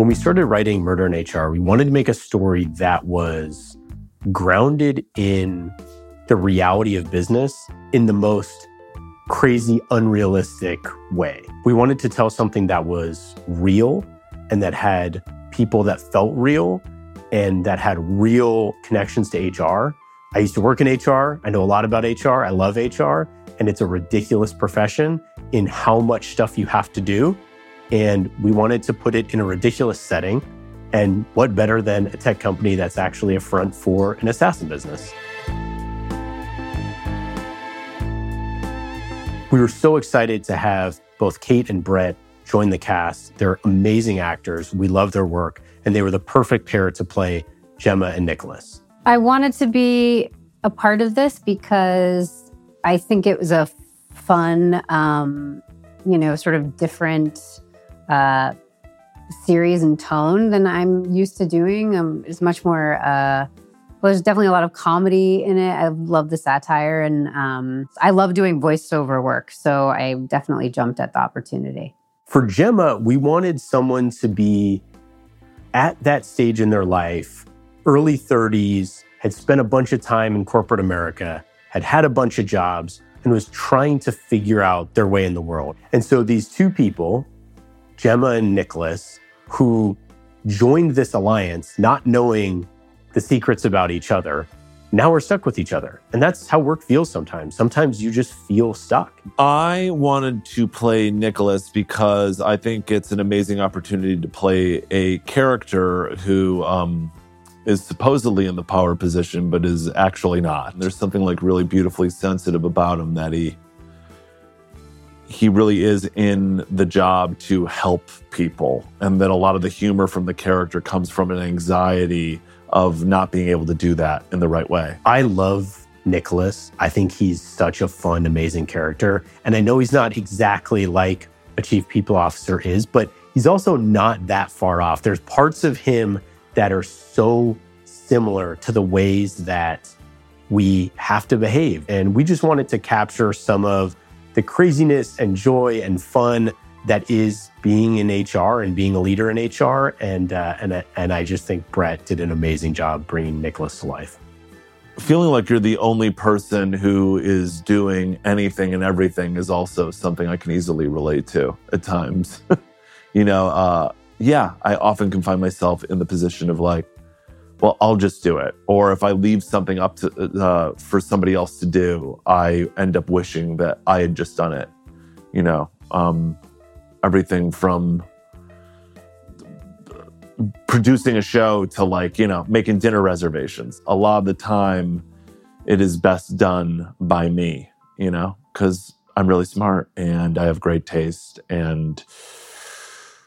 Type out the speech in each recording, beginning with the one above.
When we started writing Murder in HR, we wanted to make a story that was grounded in the reality of business in the most crazy, unrealistic way. We wanted to tell something that was real and that had people that felt real and that had real connections to HR. I used to work in HR. I know a lot about HR. I love HR. And it's a ridiculous profession in how much stuff you have to do. And we wanted to put it in a ridiculous setting. And what better than a tech company that's actually a front for an assassin business? We were so excited to have both Kate and Brett join the cast. They're amazing actors. We love their work, and they were the perfect pair to play Jemma and Nicholas. I wanted to be a part of this because I think it was a fun, um, you know, sort of different uh, series and tone than I'm used to doing. Um, it's much more uh, well, there's definitely a lot of comedy in it. I love the satire and um, I love doing voiceover work. So I definitely jumped at the opportunity. For Jemma, we wanted someone to be at that stage in their life, early 30s, had spent a bunch of time in corporate America, had had a bunch of jobs, and was trying to figure out their way in the world. And so these two people, Jemma and Nicholas, who joined this alliance not knowing the secrets about each other. Now we're stuck with each other. And that's how work feels sometimes. Sometimes you just feel stuck. I wanted to play Nicholas because I think it's an amazing opportunity to play a character who um, is supposedly in the power position, but is actually not. There's something like really beautifully sensitive about him that he he really is in the job to help people. And then a lot of the humor from the character comes from an anxiety of not being able to do that in the right way. I love Nicholas. I think he's such a fun, amazing character. And I know he's not exactly like a chief people officer is, but he's also not that far off. There's parts of him that are so similar to the ways that we have to behave. And we just wanted to capture some of the craziness and joy and fun that is being in HR and being a leader in HR. And uh, and and I just think Brett did an amazing job bringing Nicholas to life. Feeling like you're the only person who is doing anything and everything is also something I can easily relate to at times. you know, uh, yeah, I often can find myself in the position of like, well, I'll just do it. Or if I leave something up to uh, for somebody else to do, I end up wishing that I had just done it. You know, um, everything from producing a show to like, you know, making dinner reservations. A lot of the time, it is best done by me, you know, because I'm really smart and I have great taste and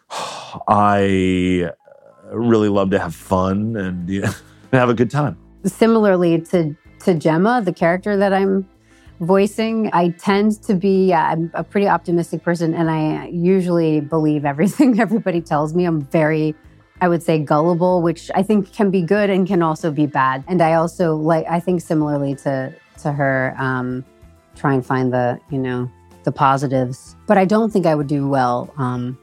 I really love to have fun and have a good time. Similarly to to Jemma, the character that I'm voicing. I tend to be, I'm a pretty optimistic person, and I usually believe everything everybody tells me. I'm very, I would say, gullible, which I think can be good and can also be bad. And I also like, I think similarly to to her, um, try and find the, you know, the positives. But I don't think I would do well um,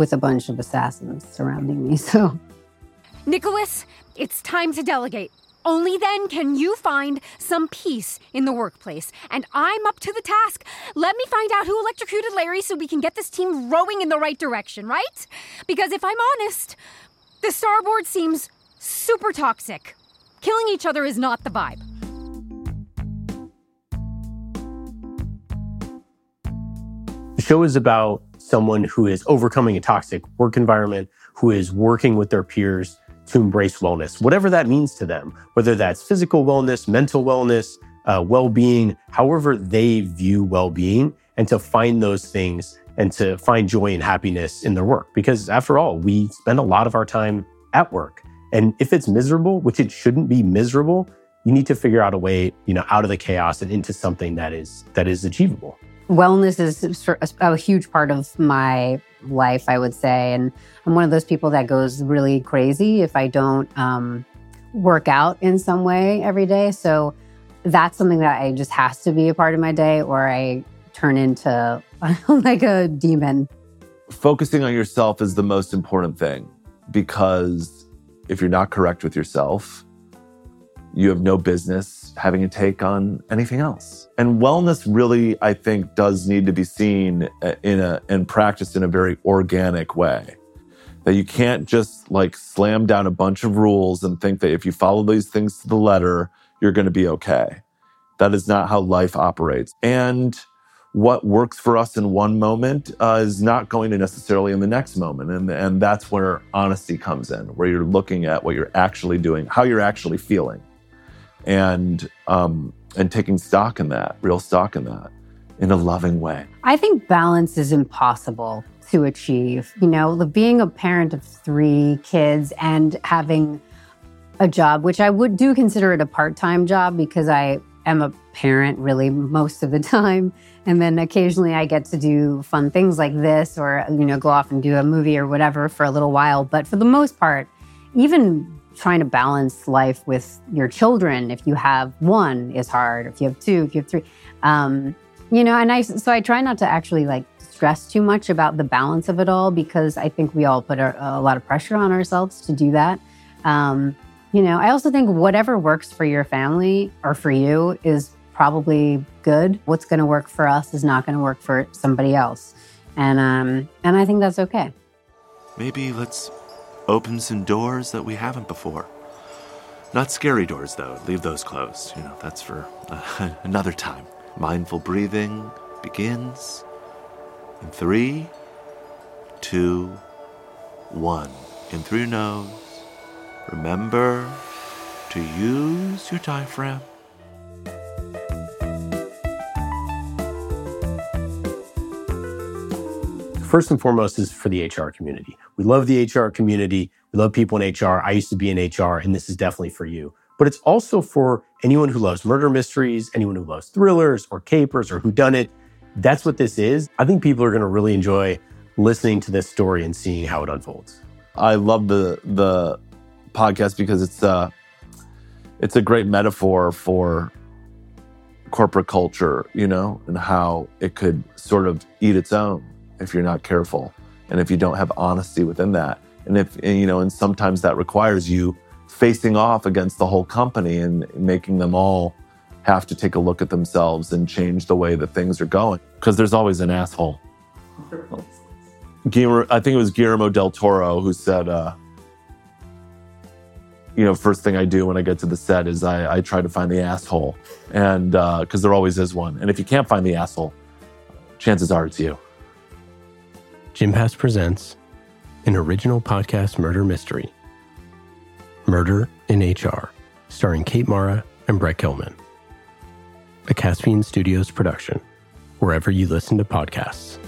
with a bunch of assassins surrounding me. So, Nicholas, it's time to delegate. Only then can you find some peace in the workplace. And I'm up to the task. Let me find out who electrocuted Larry so we can get this team rowing in the right direction, right? Because if I'm honest, the starboard seems super toxic. Killing each other is not the vibe. The show is about someone who is overcoming a toxic work environment, who is working with their peers to embrace wellness, whatever that means to them, whether that's physical wellness, mental wellness, uh, well being, however they view well being, and to find those things and to find joy and happiness in their work. Because after all, we spend a lot of our time at work. And if it's miserable, which it shouldn't be miserable, you need to figure out a way, you know, out of the chaos and into something that is that is achievable. Wellness is a huge part of my life, I would say. And I'm one of those people that goes really crazy if I don't um, work out in some way every day. So that's something that I just has to be a part of my day, or I turn into like a demon. Focusing on yourself is the most important thing. because if you're not correct with yourself, you have no business having a take on anything else. And wellness really, I think, does need to be seen uh, in a and practiced in a very organic way. That you can't just like slam down a bunch of rules and think that if you follow these things to the letter, you're going to be okay. That is not how life operates. And what works for us in one moment uh, is not going to necessarily in the next moment. And, and that's where honesty comes in, where you're looking at what you're actually doing, how you're actually feeling and um, and taking stock in that, real stock in that, in a loving way. I think balance is impossible to achieve. You know, being a parent of three kids and having a job, which I would do consider it a part time job because I am a parent really most of the time. And then occasionally I get to do fun things like this or, you know, go off and do a movie or whatever for a little while. But for the most part, even trying to balance life with your children. If you have one is hard. If you have two if you have three. Um, you know and i so i try not to actually like stress too much about the balance of it all because i think we all put a, a lot of pressure on ourselves to do that. Um, you know i also think whatever works for your family or for you is probably good. What's going to work for us is not going to work for somebody else. And um, and i think that's okay. Maybe let's Open some doors that we haven't before. Not scary doors, though. Leave those closed. You know, that's for uh, another time. Mindful breathing begins in three, two, one. In through your nose. Remember to use your diaphragm. First and foremost is for the HR community. We love the HR community. We love people in HR. I used to be in HR, and this is definitely for you. But it's also for anyone who loves murder mysteries, anyone who loves thrillers or capers or whodunit. That's what this is. I think people are going to really enjoy listening to this story and seeing how it unfolds. I love the the podcast because it's a uh, it's a great metaphor for corporate culture, you know, and how it could sort of eat its own if you're not careful and if you don't have honesty within that and if you know and sometimes that requires you facing off against the whole company and making them all have to take a look at themselves and change the way that things are going because there's always an asshole I think it was Guillermo del Toro who said, uh, you know, first thing I do when I get to the set is I, I try to find the asshole. And because uh, there always is one. And if you can't find the asshole, chances are it's you. Gem presents an original podcast murder mystery Murder in HR, starring Kate Mara and Brett Gelman. A Caspian Studios production, wherever you listen to podcasts.